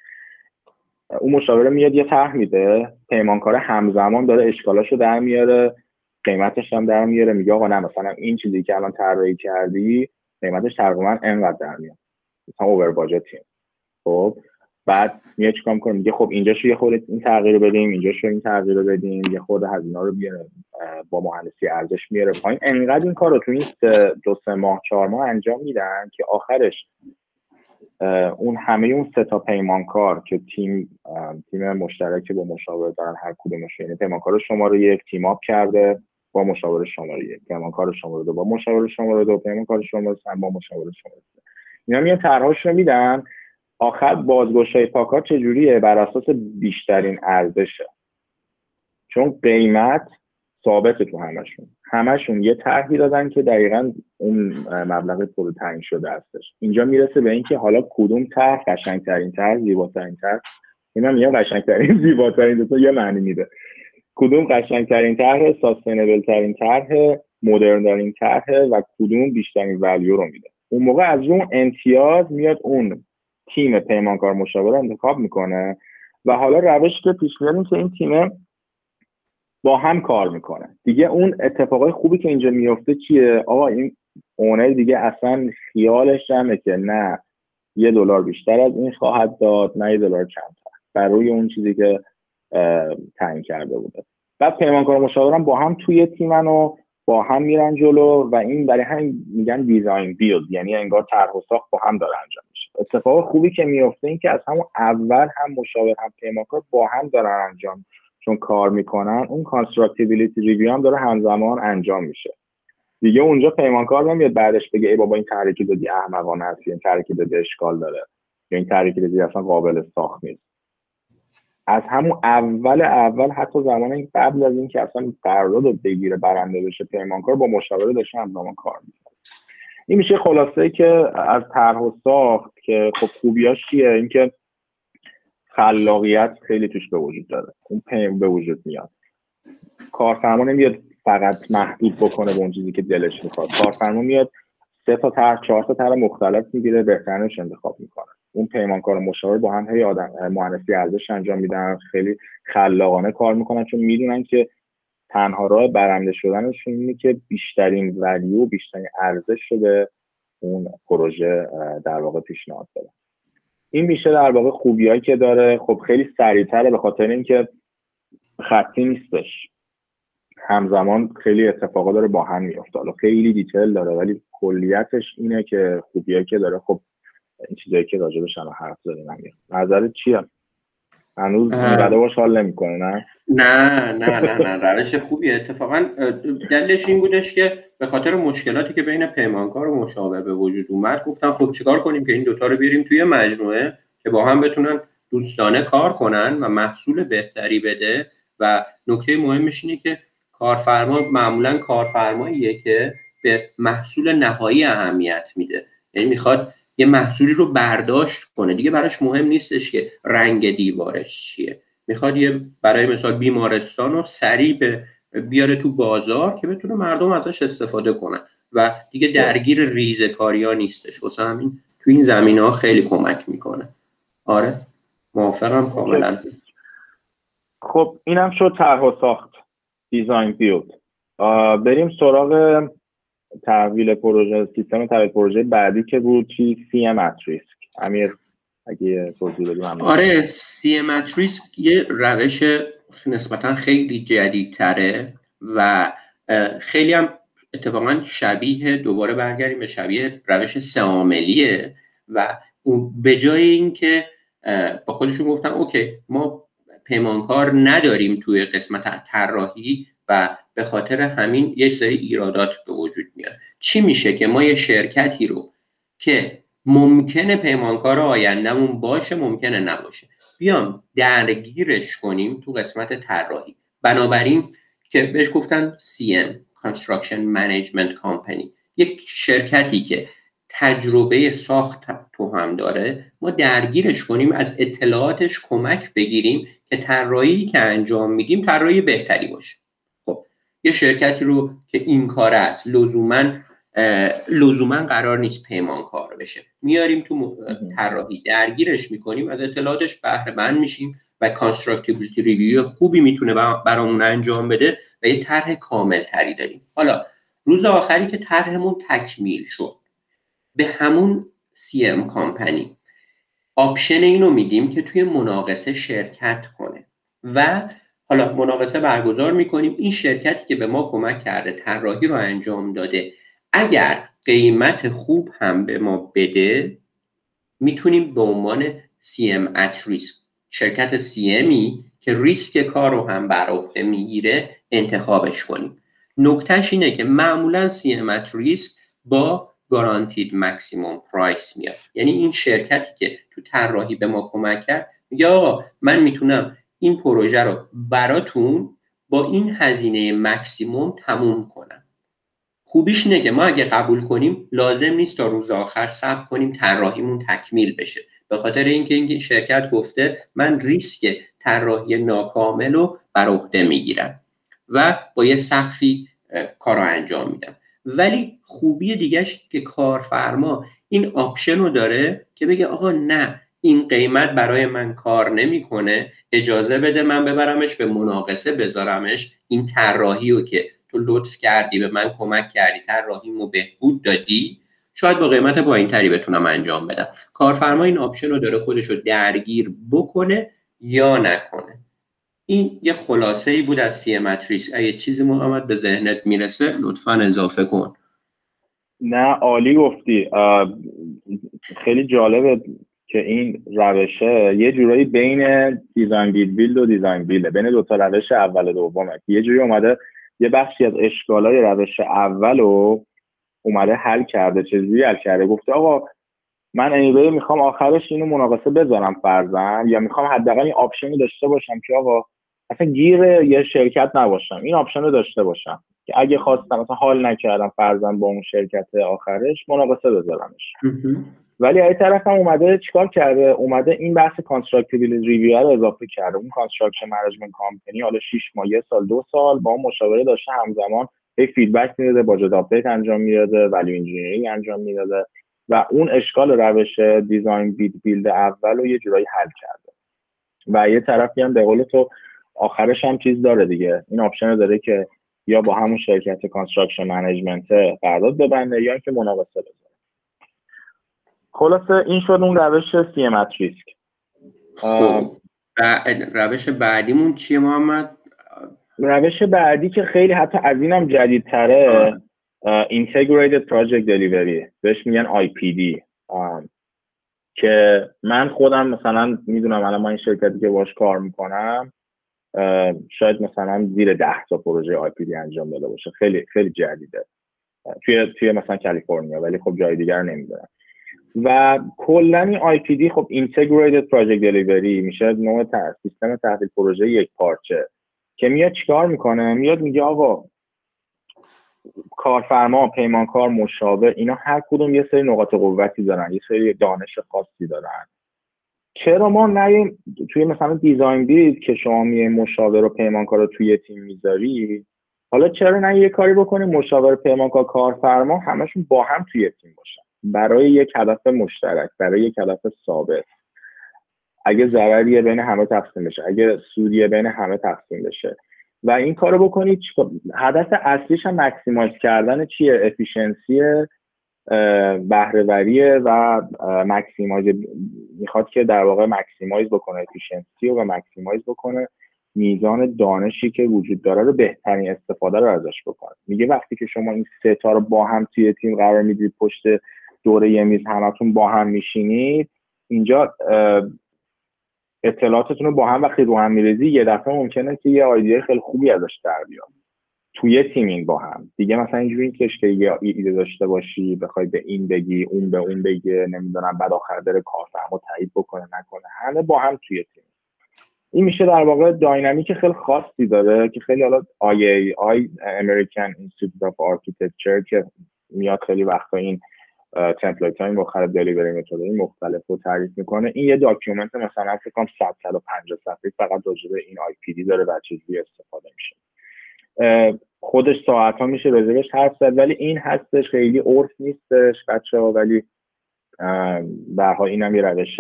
اون مشاوره میاد یه طرح میده. پیمانکار همزمان داره اشکالاشو در میاره. قیمتش هم در میاره. میگه آقا نه مثلا این چیزی که الان طراحی کردی قیمتش تقریبا انقدر در میاد. مثلا اوور باجتیم خب؟ بعد میاد چیکار می‌کنه؟ میگه خب اینجاشو یه خورده این تغییر رو بدیم اینجاشو این تغییر رو بدیم یه خورده هزینه رو بیاره با مهندسی ارزش میاره پایین. انقدر این کار رو تو این دو سه ماه چهار ماه انجام میدن که آخرش اون همه اون سه تا پیمانکار که تیم تیم مشترک با مشاور دارن هر کدومش یعنی پیمانکار شماره یک تیم آپ کرده با مشاور شماره یک پیمانکار شماره دو با مشاور شماره دو پیمانکار شماره سه با مشاور شماره سه. اینا میان طرحهاش رو میدن. آخر بازگشای پاکار چجوریه؟ بر اساس بیشترین ارزشه. چون قیمت ثابت تو همشون. همشون یه طرحی دادن که دقیقا اون مبلغ پول تعیین شده هستش. اینجا می‌رسه به اینکه حالا کدوم طرح قشنگترین طرح زیباترین طرح. اینا میگم قشنگترین زیباترین دو یه معنی میده. کدوم قشنگترین طرح ساستینبل ترین طرح مدرن ترین طرح و کدوم بیشترین ولیو رو میده. اون موقع از اون امتیاز میاد اون تیم پیمانکار مشاور انتخاب می‌کنه و حالا روش که پیش میاد که این تیم با هم کار می‌کنه. دیگه اون اتفاقای خوبی که اینجا میفته چیه؟ آقا این اونر دیگه اصلا خیالش همه که نه یه دلار بیشتر از این خواهد داد نه یه دلار کمتر. بر روی اون چیزی که تعیین کرده بوده. بعد پیمانکار مشاورم با هم توی تیمن و با هم میرن جلو و این برای همین میگن دیزاین بیلد یعنی انگار طرح و ساخت با هم داره انجام اتفاق خوبی که میفته این که از همون اول هم مشاور هم پیمانکار با هم دارن انجام چون کار می‌کنن اون constructability review هم داره همزمان انجام میشه. دیگه اونجا پیمانکار نمیاد بعدش بگه ای بابا این طرحی که دادی احمقانه هست این طرحی که دادی اشکال داره. یا این طرحی که دادی اصلا قابل ساخت نیست. از همون اول اول حتی زمان قبل از اینکه اصلا قرارداد بگیره برنده بشه پیمانکار با مشاوره داشته همزمان کار می‌کنه. این میشه خلاصه که از طرح و ساخت که خب خوبیاش چیه؟ اینکه خلاقیت خیلی توش به وجود داره. اون پیم به وجود میاد. کارفرما نمیاد فقط محدود بکنه به اون چیزی که دلش می‌خواد. کارفرما میاد سه تا طرح چهار تا طرح مختلف می‌گیره بهترینش انتخاب می‌کنه. اون پیمانکار مشاور با هم هی آدم مهندسی ارزش انجام میدن خیلی خلاقانه کار می‌کنن چون می‌دونن که تنها راه برنده شدنشون اینه که بیشترین ولیو بیشترین ارزش به اون پروژه در واقع پیشنهاد بدن. این میشه در واقع خوبیایی که داره. خب خیلی سریعتره به خاطر اینکه خطی نیستش. همزمان خیلی اتفاقا داره با هم میفته حالا خیلی دیتیل داره ولی کلیتش اینه که خوبیایی که داره. خب این چیزایی که راجبش هم حرف زدیم. نظرت چیه؟ هنوز اینقدر باش حال نمی‌کنه نه؟ نه نه نه نه روش خوبیه. اتفاقا دلش این بودش که به خاطر مشکلاتی که بین پیمانکار و مشابه به وجود اومد گفتم خب چیکار کنیم که این دوتا رو بیاریم توی مجموعه که با هم بتونن دوستانه کار کنن و محصول بهتری بده. و نکته مهمش اینه که کارفرما معمولا کارفرماییه که به محصول نهایی اهمیت میده. یعنی می‌خواد یه محصولی رو برداشت کنه. دیگه براش مهم نیستش که رنگ دیوارش چیه. می‌خواد یه برای مثال بیمارستان رو سریع به بیاره تو بازار که بتونه مردم ازش استفاده کنن. و دیگه درگیر ریزه کاری ها نیستش. واسه همین تو این زمین ها خیلی کمک می‌کنه. آره موافقم کاملا. خب اینم شد طرح و ساخت دیزاین بیلد بریم سراغ تحویل پروژه سیستم تحویل پروژه بعدی که بود چی؟ سی ام ریسک امیر اگه توضیح بدیم آره سی ام ریسک یه روش نسبتا خیلی جدیدتره و خیلی هم اتفاقا شبیه دوباره برگردیم به شبیه روش ساملیه و به جای اینکه با خودشون گفتن اوکی ما پیمانکار نداریم توی قسمت طراحی و به خاطر همین یه سری ایرادات به وجود میاد. چی میشه که ما یه شرکتی رو که ممکنه پیمانکار آیندهمون باشه ممکنه نباشه. بیام درگیرش کنیم تو قسمت طراحی. بنابراین که بهش گفتن CM Construction Management Company. یک شرکتی که تجربه ساخت تو هم داره ما درگیرش کنیم از اطلاعاتش کمک بگیریم که طراحی که انجام میدیم طراحی بهتری باشه. یه شرکتی رو که این کار است لزوما لزوما قرار نیست پیمانکار بشه. میاریم تو طراحی درگیرش می‌کنیم از اطلاعاتش بهره مند میشیم و constructability review خوبی می‌تونه برامون انجام بده و یه طرح کامل تری داریم. حالا روز آخری که طرحمون تکمیل شد. به همون CM company option اینو میدیم که توی مناقصه شرکت کنه و حالا مناقصه برگزار می‌کنیم. این شرکتی که به ما کمک کرده طراحی رو انجام داده اگر قیمت خوب هم به ما بده می‌تونیم به عنوان CM at risk شرکت CMی که ریسک کار رو هم بر عهده می‌گیره انتخابش کنیم. نکتهش اینه که معمولا CM at risk با گارانتید مکسیموم پرایس میاد. یعنی این شرکتی که تو طراحی به ما کمک کرد آقا من می‌تونم این پروژه رو براتون با این هزینه مکسیموم تموم کنم. خوبیش اینه که ما اگه قبول کنیم لازم نیست تا روز آخر صبر کنیم طراحیمون تکمیل بشه. به خاطر اینکه این شرکت گفته من ریسک طراحی ناکامل رو بر عهده می‌گیرم و با یه سقفی کار رو انجام میدم. ولی خوبی دیگهش که کارفرما این option رو داره که بگه آقا نه این قیمت برای من کار نمی‌کنه اجازه بده من ببرمش به مناقصه بذارمش. این طراحی رو که تو لطف کردی به من کمک کردی طراحیمو بهبود دادی شاید با قیمت پایین تری بتونم انجام بدم. کارفرما این option رو داره خودش رو درگیر بکنه یا نکنه. این یه خلاصه ای بود از CM at risk اگه چیزی محمد به ذهنت می‌رسه لطفا اضافه کن. نه عالی گفتی. خیلی جالبه. که این روشه یه جورایی بین design bid build و design build ه. بین دوتا روش اول و دومه. یه جوری اومده یه بخشی از اشکالای روش اول رو اومده حل کرده چیزی حل کرده. گفته آقا من anyway می‌خوام آخرش اینو مناقصه بذارم فرضا یا می‌خوام حداقل این option ی داشته باشم که آقا اصلا گیر یه شرکت نباشم. این option رو داشته باشم. که اگه خواستم مثلا حال نکردم فرضا با اون شرکت آخرش مناقصه بذارمش. ولی از طرف هم اومده چیکار کرده؟ اومده این بحث constructability review رو اضافه کرده. اون construction management company حالا 6 ماه یه سال دو سال با اون مشاوره داشته همزمان هی feedback می‌داده با update انجام می‌داده value engineering انجام می‌داده و اون اشکال روش design bid build اول رو یه جورایی حل کرده. و یه طرفی هم به قول تو آخرش هم چیز داره دیگه. این option داره که یا با همون شرکت construction management قرارداد ببنده یا اینکه مناقصه بذاره. خلاصه این شد اون روش CM at risk. خب روش بعدیمون چیه محمد؟ روش بعدی که خیلی حتی از اینم جدیدتره Integrated Project Delivery. بهش میگن IPD که من خودم مثلا می‌دونم الان ما این شرکتی که باش کار می‌کنم شاید مثلا زیر ده تا پروژه IPD انجام داده باشه. خیلی خیلی جدیده. توی توی مثلا کالیفرنیا ولی خب جای دیگر نمی‌دونم. و کلا این IPD خب Integrated Project Delivery میشه نوع سیستم تحویل پروژه یک پارچه. که میاد چیکار می‌کنه؟ میاد میگه آقا کارفرما پیمانکار مشاور اینا هر کدوم یه سری نقاط قوتی دارن یه سری دانش خاصی دارن. چرا ما نه توی مثلا دیزاین بید که شما میه مشاور و پیمانکار رو توی تیم می‌ذاری حالا چرا نه یه کاری بکنیم مشاور پیمانکار کارفرما همشون با هم توی تیم باشن؟ برای یک هدف مشترک برای یک هدف ثابت. اگه ضرریه بین همه تقسیم بشه اگه سودیه بین همه تقسیم بشه. و این کارو بکنید هدف اصلیش هم maximize کردن چیه؟ efficiency بهره‌وریه و maximize می‌خواد که در واقع maximize بکنه efficiency و maximize بکنه میزان دانشی که وجود داره رو بهترین استفاده رو ازش بکنه. میگه وقتی که شما این سه تا رو با هم توی تیم قرار می‌دید پشت دوره یه میز همتون با هم میشینید اینجا اطلاعاتتون رو با هم وقتی رو هم میرزی یه دفعه ممکنه که یه آیدیه خیلی خوبی ازش در بیاد. توی تیمین با هم. دیگه مثلا اینجوری که یه ایده داشته باشی بخوای به این بگی اون به اون بگه نمی‌دونم بعد آخر داره کارفرما تایید بکنه نکنه. همه با هم توی تیم. این میشه در واقع داینامیک خیلی خاصی داره که خیلی حالا آی آی American Institute of Architecture که میاد خیلی وقتا این template های مختلف delivery method مختلف رو تعریف می‌کنه. این یه document مثلا فکر کنم 100 150 صفحه فقط راجع این IPD داره و چجوری استفاده میشه. خودش ساعت ها میشه راجبش حرف زد ولی این هستش خیلی عرف نیستش بچه ها ولی برها این هم یه روش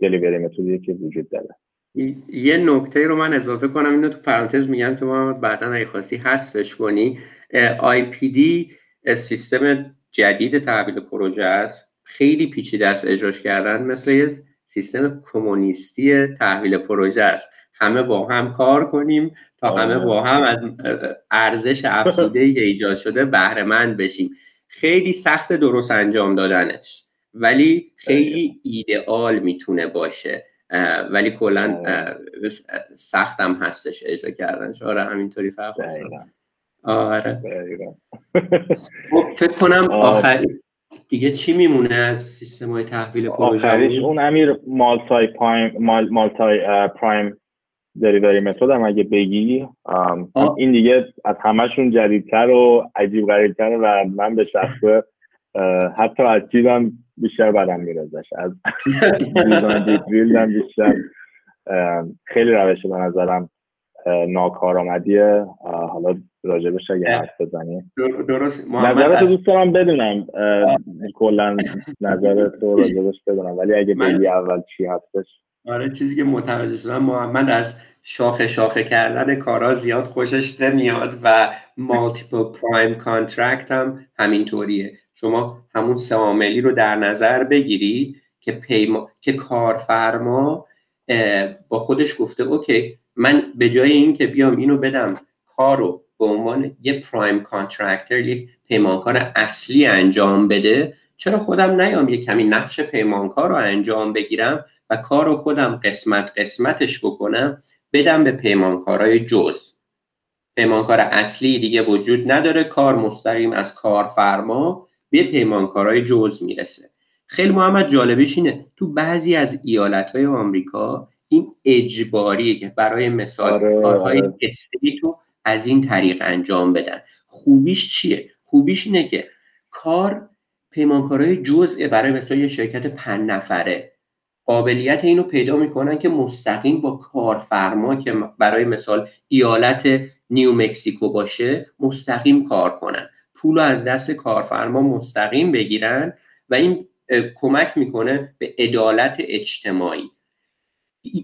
delivery method یه که وجود داره. یه نکته رو من اضافه کنم اینو تو پرانتز میگم که ما بعدا اگه خواستی حذفش کنی. دی سیستم جدید تحویل پروژه است. خیلی پیچیده است اجراش کردن. مثل یه سیستم کمونیستی تحویل پروژه است. همه با هم کار کنیم. تا همه با هم از ارزش افزوده ایجاد شده بهره مند بشیم. خیلی سخت درست انجام دادنش ولی خیلی ایدئال می‌تونه باشه. ولی کلا سختم هستش اجرا کردنش. آره همینطوری فرق آره. خب فکر کنم آخری دیگه چی میمونه از سیستم های تحویل پروژه اون امیر مالتای پرایم مالتای پرایم دلیوری متد هم اگه بگی این دیگه از همشون جدیدتر و عجیب غریبتر و من به شخصه حتی از چیزم بیشتر بدم میاد ازش. از هم بیشتر. خیلی روش به نظرم ناکارآمدیه. حالا راجبش اگه حرف بزنی. درست. نظرت دوست دارم بدونم. کلا نظرت رو راجبش بدونم. ولی اگه بگی اول چی هستش. آره چیزی که متوجه شدم محمد از شاخه شاخه کردن کارا زیاد خوشش نمیاد و multiple prime contract هم همینطوریه. شما همون ساملی رو در نظر بگیری که پیما... که کارفرما با خودش گفته okay من به جای اینکه بیام اینو بدم کارو به عنوان یه prime contractor یک پیمانکار اصلی انجام بده چرا خودم نیام یه کمی نقش پیمانکار رو انجام بگیرم؟ و کار رو خودم قسمت قسمتش بکنم بدم به پیمانکارای جزء. پیمانکار اصلی دیگه وجود نداره کار مستقیم از کارفرما به پیمانکارای جزء می‌رسه. خیلی محمد جالبش اینه تو بعضی از ایالت های آمریکا این اجباریه که برای مثال آره، کارهای آره. رو از این طریق انجام بدن. خوبیش چیه؟ خوبیش اینه که کار پیمانکارای جزء برای مثال یه شرکت پنج نفره. قابلیت اینو پیدا می‌کنن که مستقیم با کارفرما که برای مثال ایالت نیو مکسیکو باشه مستقیم کار کنن. پول از دست کارفرما مستقیم بگیرن و این کمک می‌کنه به عدالت اجتماعی.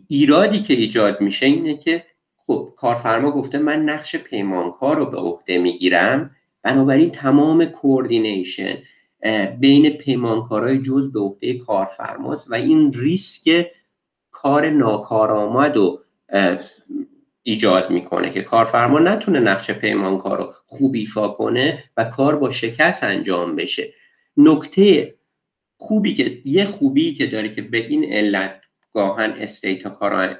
ایرادی که ایجاد میشه اینه که خب کارفرما گفته من نقش پیمانکار رو به عهده می‌گیرم بنابراین تمام کوردینیشن بین پیمانکارای جز به عهده کارفرماست و این ریسک کار ناکارآمد رو ایجاد می‌کنه که کارفرما نتونه نقش پیمانکار رو خوب ایفا کنه و کار با شکست انجام بشه. نکته خوبی که یه خوبی که داره که به این علت گاهن استیتا کارا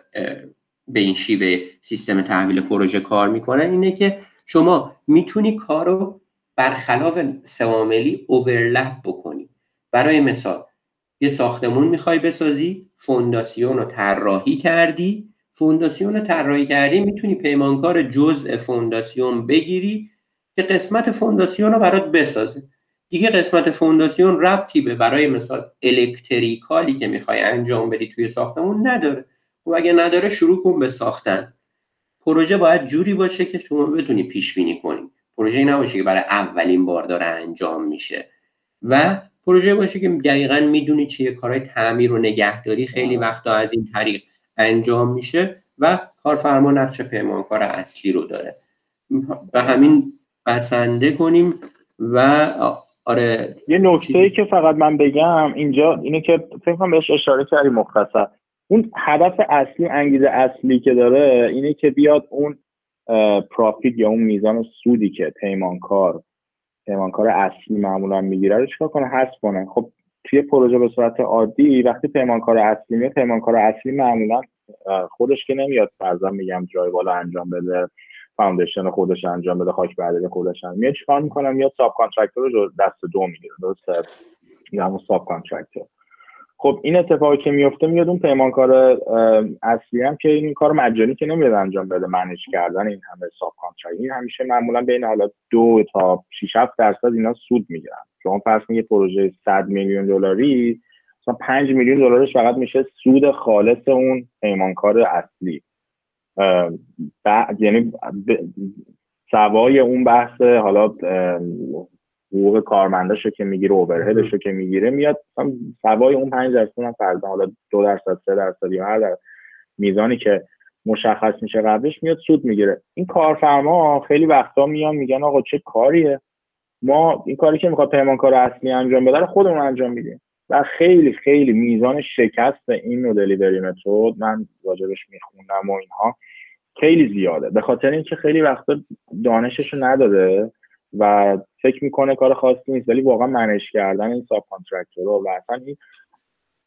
به این شیوه سیستم تحویل پروژه کار می‌کنن اینه که شما می‌تونی کار رو برخلاف سواملی اوورلپ بکنی. برای مثال یه ساختمون می‌خوای بسازی فونداسیون رو طراحی کردی. فونداسیون رو طراحی کردی می‌تونی پیمانکار جزء فونداسیون بگیری که قسمت فونداسیون رو برات بسازه. دیگه قسمت فونداسیون ربطی به برای مثال الکتریکالی که می‌خوای انجام بدی توی ساختمون نداره. و خب اگه نداره شروع کن به ساختن. پروژه باید جوری باشه که شما بتونی پیش بینی کنی. پروژه نباشه که برای اولین بار داره انجام میشه. و پروژه باشه که دقیقا می‌دونی چیه کارهای تعمیر و نگهداری خیلی وقتا از این طریق انجام میشه و کارفرما نقش پیمانکار اصلی رو داره. به همین بسنده کنیم و آره یه نکته ای که فقط من بگم اینجا اینه که فکر کنم بهش اشاره کردی مختصر. اون هدف اصلی انگیزه اصلی که داره اینه که بیاد اون پرافیت یا اون میزان سودی که پیمانکار پیمانکار اصلی معمولا می‌گیره رو چیکار کنه؟ حذف کنه. خب توی پروژه به صورت عادی وقتی پیمانکار اصلی میاد پیمانکار اصلی معمولا خودش که نمیاد. فرضاً میگم جای بالا انجام بده foundation خودش انجام بده خاک بعدی خودش انجام میاد چیکار می‌کنه؟ میاد subcontractor رو دست دو می‌گیره. درسته؟ یا همون subcontractor خب این اتفاقی که میفته میاد اون پیمانکار اصلی هم که این کار مجانی که نمیاد انجام بده manage کردن این همه sub این همیشه معمولا بین حالا دو تا 6 7 درصد اینا سود می‌گیرن. شما فرض یه پروژه 100 میلیون دلاری مثلا 5 میلیون دلارش فقط میشه سود خالص اون پیمانکار اصلی. یعنی سوای اون بحث حالا حقوق کارمنداشو که می‌گیره اوورهدشو که می‌گیره میاد سوای اون 5 درصد هم فرضاً حالا دو درصد سه درصد یا هر در میزانی که مشخص میشه قبلش میاد سود می‌گیره. این کارفرما خیلی وقتا میان میگن آقا چه کاریه؟ ما این کاری که می‌خواد پیمانکار اصلی انجام بده خودمون انجام میدیم. و خیلی خیلی میزان شکست این نو دلیوری متد من راجبش میخوندم و اینها خیلی زیاده. به خاطر اینکه خیلی وقتا دانشش رو نداده. و فکر می‌کنه کار خاصی نیست ولی واقعا منش کردن این ساب رو و اصلا این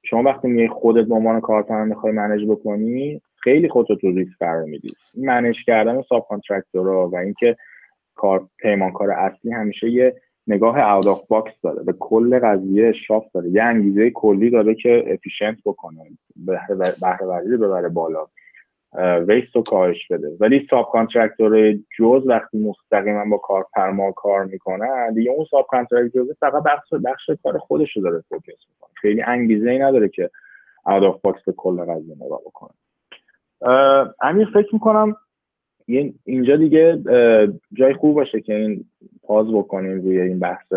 شما وقتی میای خودت به عنوان کارفرما می‌خوای منیج بکنی خیلی خودت تو ریسک قرار میدی. منیج کردن ساب رو و اینکه کار پیمانکار اصلی همیشه یه نگاه out of box داره به کل قضیه اشراف داره یه انگیزه کلی داره که efficient بکنه بهره وری ببره بالا. waste رو کاهش بده. ولی subcontractor جز وقتی مستقیما با کارفرما کار می‌کنه دیگه اون subcontractor فقط بخش بخش کار خودش رو داره focus می‌کنه. خیلی انگیزه ای نداره که out of box به کل قضیه نگاه بکنه. امیر فکر می‌کنم اینجا دیگه جای خوب باشه که این پاز بکنیم روی این بحث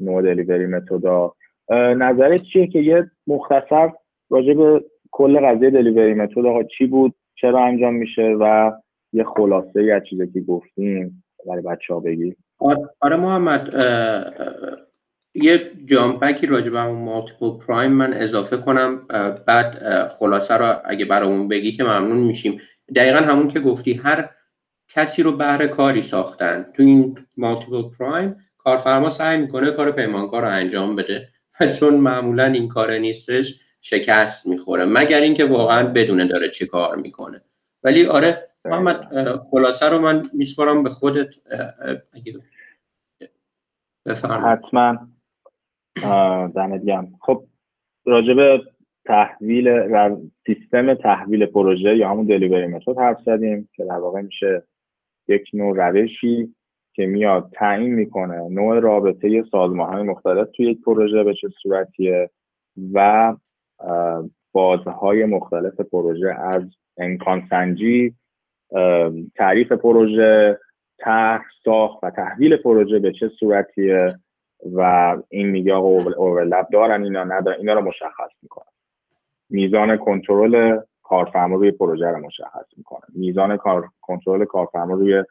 نو دلیوری متودا نظرت چیه که یه مختصر راجع به کل قضیه دلیوری متد چی بود؟ چرا انجام میشه و یه خلاصه از چیزی که گفتیم برای بچه ها بگی آره محمد یه جامپکی راجع به اون مالتیپل پرایم من اضافه کنم. بعد خلاصه رو اگه برامون بگی که ممنون میشیم. دقیقا همون که گفتی هر کسی رو بهره کاری ساختن. تو این مالتیپل پرایم کارفرما سعی می‌کنه کار پیمانکار رو انجام بده. و چون معمولا این کار نیستش شکست می‌خوره مگر اینکه واقعا بدونه داره چی کار می‌کنه. ولی آره محمد خلاصه رو من میسپارم به خودت. اگه حتما. دمت گرم. خب راجب تحویل سیستم تحویل پروژه یا همون دلیوری متد حرف زدیم که در واقع میشه یک نوع روشی که میاد تعیین می‌کنه نوع رابطه سازمان های مختلف توی یک پروژه به چه صورتیه و بازهای مختلف پروژه از امکان سنجی تعریف پروژه طرح ساخت و تحویل پروژه به چه صورتیه و این میگه آقا دارن اینا ندارن اینا رو مشخص می‌کنن. میزان کنترل کارفرما روی پروژه رو مشخص می‌کنه میزان کار کنترل کارفرما روی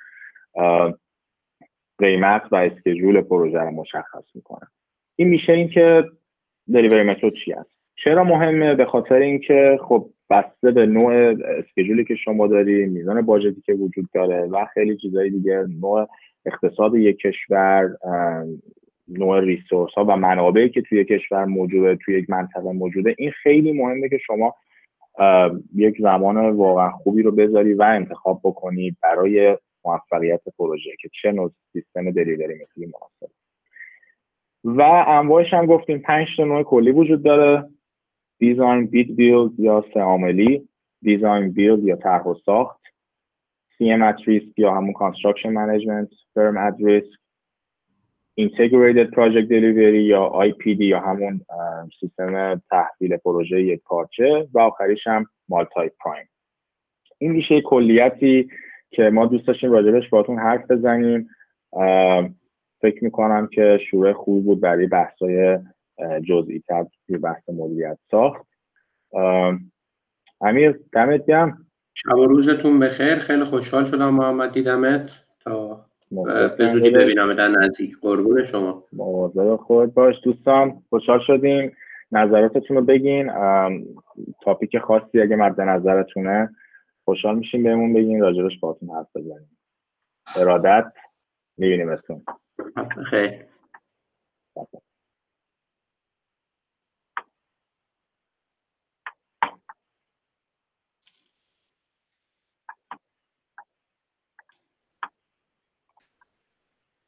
قیمت و اسکجول پروژه رو مشخص می‌کنه این میشه اینکه دلیوری متد چی است؟ چرا مهمه؟ به خاطر اینکه خب بسته به نوع اسکجولی که شما داری میزان باجتی که وجود داره و خیلی چیزهای دیگه نوع اقتصاد یک کشور نوع ریسورس ها و منابعی که توی کشور موجوده توی یک منطقه موجوده. این خیلی مهمه که شما یک زمان واقعا خوبی رو بذاری و انتخاب بکنی برای موفقیت پروژه که چه نوع سیستم دلیوری مثلی مناسب و انواعش هم گفتیم پنج تا نوع کلی وجود داره. دیزاین بیت بیلد یا سه دیزاین بیلد یا طرح و ساخت at risk یا همون construction management firm at risk integrated project delivery یا IPD یا همون سیستم تحویل پروژه یک پارچه و آخریش هم مالتای پرایم. این میشه کلیتی که ما دوست داشتیم راجبش باتون حرف بزنیم. فکر می‌کنم که شروع خوبی بود برای بحثای جزئی تر توی بحث مدیریت ساخت. امیر دمت گرم. شب و روزتون بخیر. خیلی خوشحال شدم محمد دیدمت تا به زودی ببینم در نزدیک. قربون شما. مواظب خود باش. دوستان خوشحال شدیم. نظراتتون رو بگین. تاپیک خاصی اگه مد نظرتونه خوشحال میشیم بهمون بگین. راجبش باتون حرف بزنیم. ارادت؟ می‌بینیم اسم خیلی